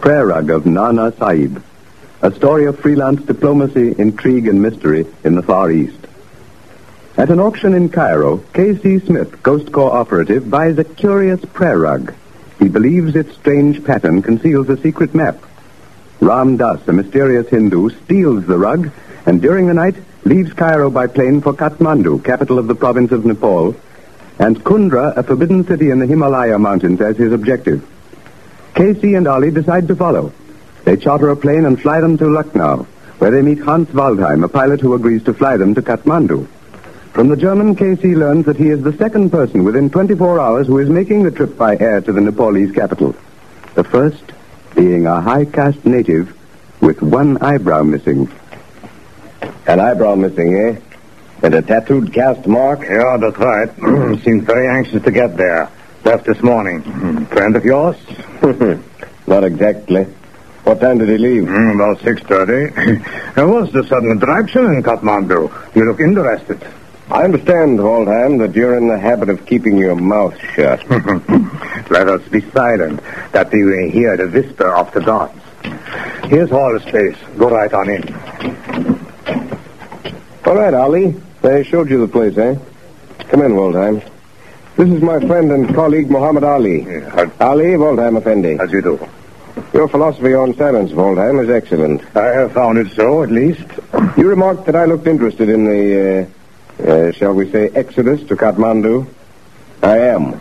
prayer rug of Nana Sahib, a story of freelance diplomacy, intrigue, and mystery in the Far East. At an auction in Cairo, K.C. Smith, Ghost Corps operative, buys a curious prayer rug. He believes its strange pattern conceals a secret map. Ram Das, a mysterious Hindu, steals the rug and during the night leaves Cairo by plane for Kathmandu, capital of the province of Nepal, and Kundra, a forbidden city in the Himalaya mountains, as his objective. Casey and Ali decide to follow. They charter a plane and fly them to Lucknow, where they meet Hans Waldheim, a pilot who agrees to fly them to Kathmandu. From the German, Casey learns that he is the second person within 24 hours who is making the trip by air to the Nepalese capital. The first being a high caste native with one eyebrow missing. An eyebrow missing, eh? And a tattooed caste mark? Yeah, that's right. Seems very anxious to get there. Left this morning. Friend of yours? Not exactly. What time did he leave? Mm, about 6.30. there was the sudden attraction in Kathmandu. You look interested. I understand, Waldheim, that you're in the habit of keeping your mouth shut. Let us be silent, that we may hear the whisper of the gods. Here's Hall's place. Go right on in. All right, Ali. They showed you the place, eh? Come in, Waldheim. This is my friend and colleague, Muhammad Ali. Yeah. Ali Waldheim Effendi. As you do. Your philosophy on silence, Waldheim, is excellent. I have found it so, at least. You remarked that I looked interested in the, uh, uh, shall we say, exodus to Kathmandu. I am.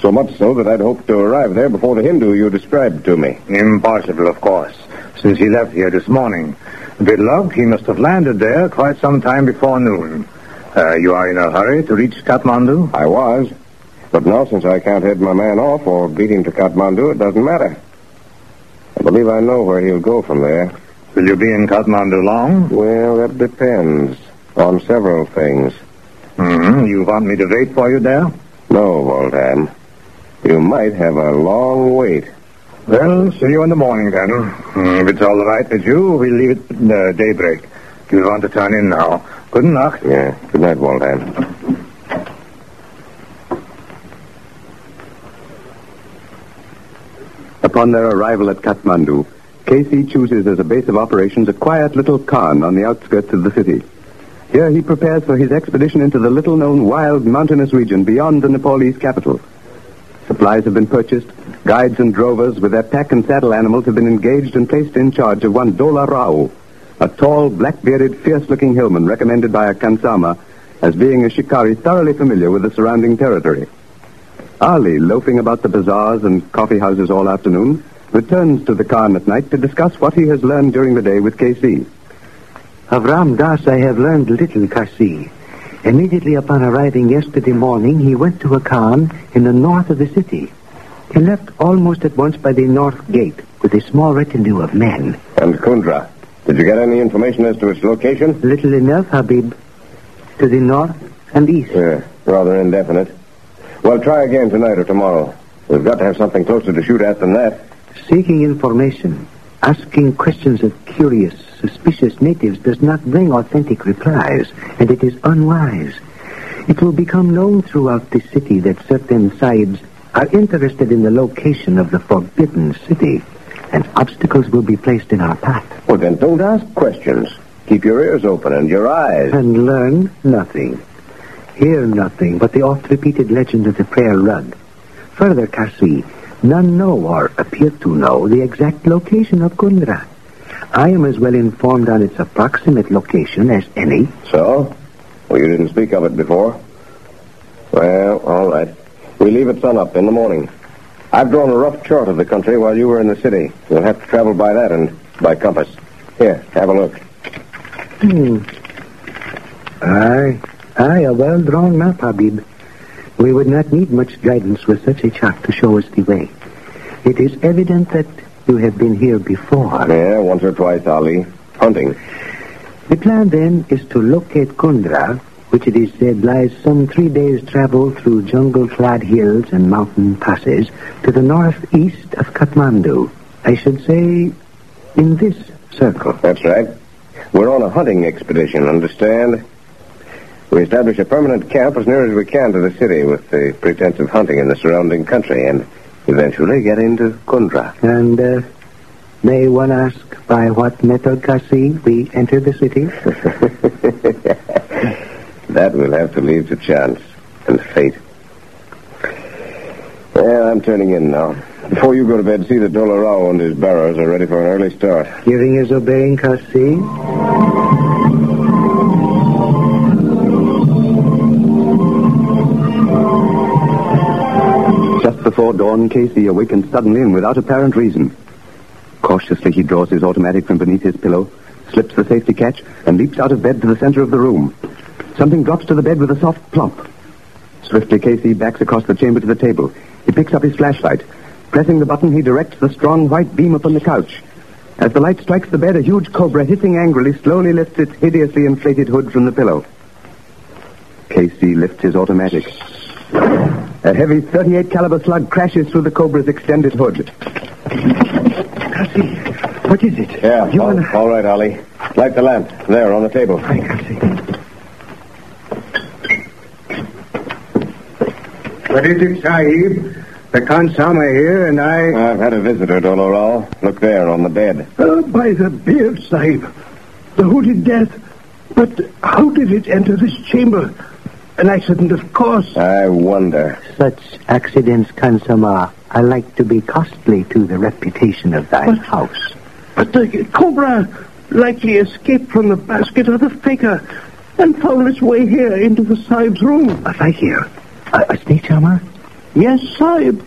So much so that I'd hoped to arrive there before the Hindu you described to me. Impossible, of course, since he left here this morning. With luck, he must have landed there quite some time before noon. Uh, you are in a hurry to reach Kathmandu? I was. But now, since I can't head my man off or beat him to Kathmandu, it doesn't matter. I believe I know where he'll go from there. Will you be in Kathmandu long? Well, that depends on several things. Mm-hmm. You want me to wait for you there? No, Waldheim. You might have a long wait. Well, see you in the morning then. Mm, If it's all right with you, we'll leave it uh, daybreak. You'll want to turn in now. Good night. Yeah. Good night, Waldheim. Upon their arrival at Kathmandu, Casey chooses as a base of operations a quiet little khan on the outskirts of the city. Here he prepares for his expedition into the little-known wild mountainous region beyond the Nepalese capital. Supplies have been purchased. Guides and drovers with their pack and saddle animals have been engaged and placed in charge of one Dola Rao, a tall, black-bearded, fierce-looking hillman recommended by a Khansama as being a shikari thoroughly familiar with the surrounding territory. Ali, loafing about the bazaars and coffee houses all afternoon, returns to the Khan at night to discuss what he has learned during the day with KC. Of Ram Das I have learned little, Kasi. Immediately upon arriving yesterday morning, he went to a Khan in the north of the city. He left almost at once by the north gate with a small retinue of men. And Kundra. Did you get any information as to its location? Little enough, Habib. To the north and east. Yeah, rather indefinite. Well, try again tonight or tomorrow. We've got to have something closer to shoot at than that. Seeking information, asking questions of curious, suspicious natives does not bring authentic replies, and it is unwise. It will become known throughout the city that certain sahibs are interested in the location of the forbidden city, and obstacles will be placed in our path. Well, then don't ask questions. Keep your ears open and your eyes. And learn nothing. Hear nothing but the oft-repeated legend of the prayer rug. Further, Kasi, none know or appear to know the exact location of Kundra. I am as well informed on its approximate location as any. So? Well, you didn't speak of it before. Well, all right. We leave at sunup in the morning. I've drawn a rough chart of the country while you were in the city. You'll have to travel by that and by compass. Here, have a look. Hmm. Aye, aye, a well-drawn map, Habib. We would not need much guidance with such a chart to show us the way. It is evident that you have been here before. Yeah, once or twice, Ali. Hunting. The plan then is to locate Kundra, which it is said lies some three days' travel through jungle-clad hills and mountain passes to the northeast of Kathmandu. I should say in this circle. That's right. We're on a hunting expedition, understand? We establish a permanent camp as near as we can to the city with the pretense of hunting in the surrounding country and eventually get into Kundra. And uh, May one ask by what method, Kasi, we enter the city? that we'll have to leave to chance and fate. Yeah, I'm turning in now. Before you go to bed, see that Dola Rao and his bearers are ready for an early start. Hearing is obeying, Kasi. Dawn, Casey awakens suddenly and without apparent reason. Cautiously, he draws his automatic from beneath his pillow, slips the safety catch, and leaps out of bed to the center of the room. Something drops to the bed with a soft plump. Swiftly, Casey backs across the chamber to the table. He picks up his flashlight. Pressing the button, he directs the strong white beam upon the couch. As the light strikes the bed, a huge cobra, hissing angrily, slowly lifts its hideously inflated hood from the pillow. Casey lifts his automatic. A heavy 38 caliber slug crashes through the cobra's extended hood. Kasi, what is it? Yeah, You all, wanna... all right, Ali. Light the lamp. There, on the table. Hi, Kasi. What is it, Sahib? The Khansama here, and I... I've had a visitor, Dola Rao. Look there, on the bed. Uh, by the beard, Sahib. The hooded death. But how did it enter this chamber? An accident, of course. I wonder. Such accidents, Khansama, are like to be costly to the reputation of thy But- house. But the cobra likely escaped from the basket of the fakir and found its way here into the Sahib's room. What I hear? Uh, uh, a, a snake charmer? Yes, Sahib.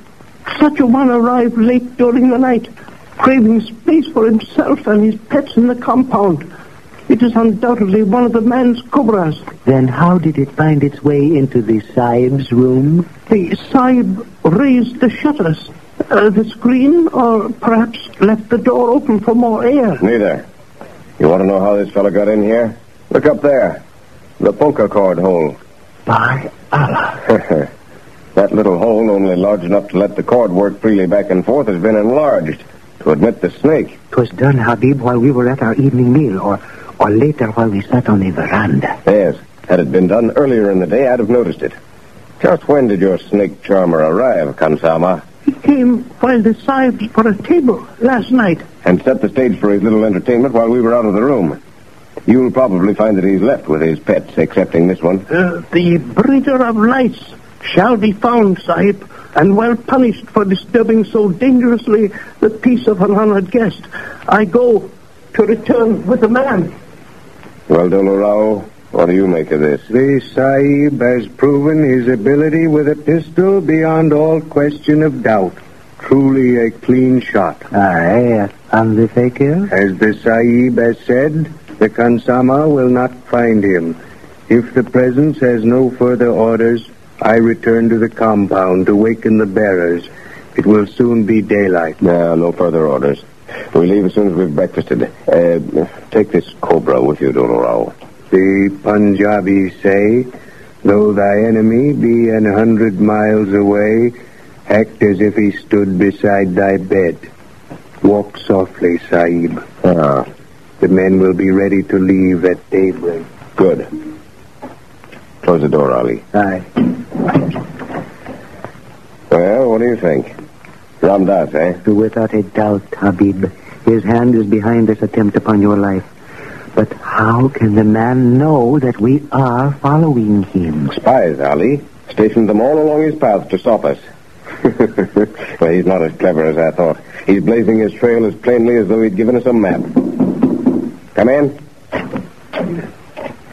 Such a one arrived late during the night, craving space for himself and his pets in the compound. It is undoubtedly one of the man's cobras. Then how did it find its way into the Sahib's room? The Sahib raised the shutters, uh, the screen, or perhaps left the door open for more air. Neither. You want to know how this fellow got in here? Look up there. The punka cord hole. By Allah. that little hole, only large enough to let the cord work freely back and forth, has been enlarged to admit the snake. 'Twas done, Habib, while we were at our evening meal, or, or later while we sat on the veranda. Yes. Had it been done earlier in the day, I'd have noticed it. Just when did your snake charmer arrive, Khansama? He came while the Sahibs were at table last night. And set the stage for his little entertainment while we were out of the room. You'll probably find that he's left with his pets, excepting this one. Uh, the breeder of lice shall be found, Sahib, and well punished for disturbing so dangerously the peace of an honored guest. I go to return with the man. Well, Dola Rao, what do you make of this? The Sahib has proven his ability with a pistol beyond all question of doubt. Truly a clean shot. Aye, and the fakir? As the Sahib has said, the Khansama will not find him. If the presence has no further orders, I return to the compound to waken the bearers. It will soon be daylight. No, no further orders. We leave as soon as we've breakfasted. Uh, take this cobra with you, Dola Rao. The Punjabis say, though thy enemy be an hundred miles away, act as if he stood beside thy bed. Walk softly, Sahib. Ah, The men will be ready to leave at daybreak. good. Close the door, Ali. Aye. Well, what do you think? Ram Das, eh? Without a doubt, Habib. His hand is behind this attempt upon your life. But how can the man know that we are following him? Spies, Ali. Stationed them all along his path to stop us. well, he's not as clever as I thought. He's blazing his trail as plainly as though he'd given us a map. Come in.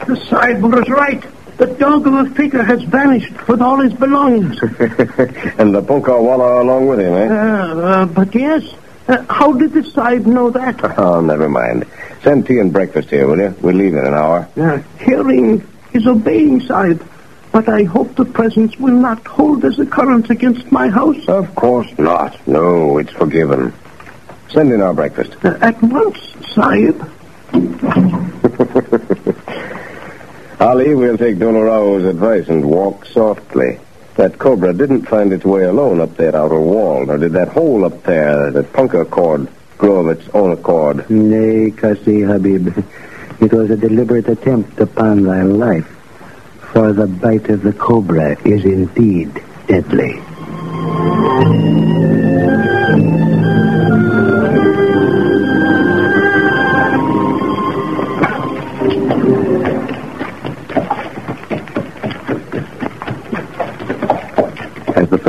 The Sahib was right. The dog of the fakir has vanished with all his belongings. and the Punka Wallah along with him, eh? Uh, uh, but yes, uh, how did the Sahib know that? Oh, never mind. Send tea and breakfast here, will you? We'll leave in an hour. Uh, hearing is obeying, Sahib. But I hope the presence will not hold as a current against my house. Of course not. No, it's forgiven. Send in our breakfast. Uh, at once, Sahib. Ali, we'll take Dola Rao's advice and walk softly. That cobra didn't find its way alone up that outer wall, nor did that hole up there, that punka cord, grow of its own accord. Nay, Kasi Habib. It was a deliberate attempt upon thy life. For the bite of the cobra is indeed deadly.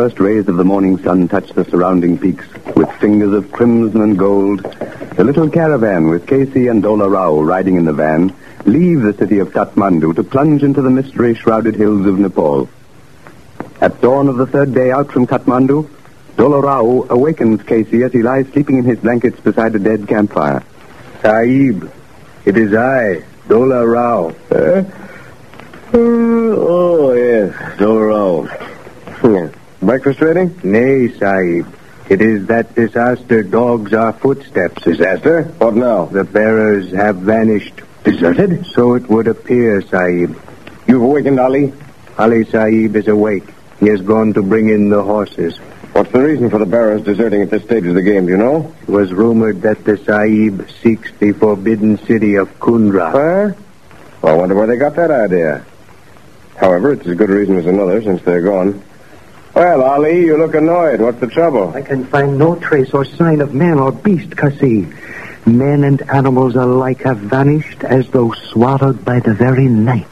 First rays of the morning sun touch the surrounding peaks with fingers of crimson and gold, the little caravan with Casey and Dola Rao riding in the van leave the city of Kathmandu to plunge into the mystery-shrouded hills of Nepal. At dawn of the third day out from Kathmandu, Dola Rao awakens Casey as he lies sleeping in his blankets beside a dead campfire. Sahib, it is I, Dola Rao. Uh, oh, yes, Dola Rao. Breakfast ready? Nay, Sahib. It is that disaster dogs our footsteps. Disaster? What now? The bearers have vanished. Deserted? So it would appear, Sahib. You've awakened Ali? Ali Sahib is awake. He has gone to bring in the horses. What's the reason for the bearers deserting at this stage of the game, do you know? It was rumored that the Sahib seeks the forbidden city of Kundra. Where? Well, I wonder where they got that idea. However, it's as good a reason as another since they're gone. Well, Ali, you look annoyed. What's the trouble? I can find no trace or sign of man or beast, Kasi. Men and animals alike have vanished as though swallowed by the very night.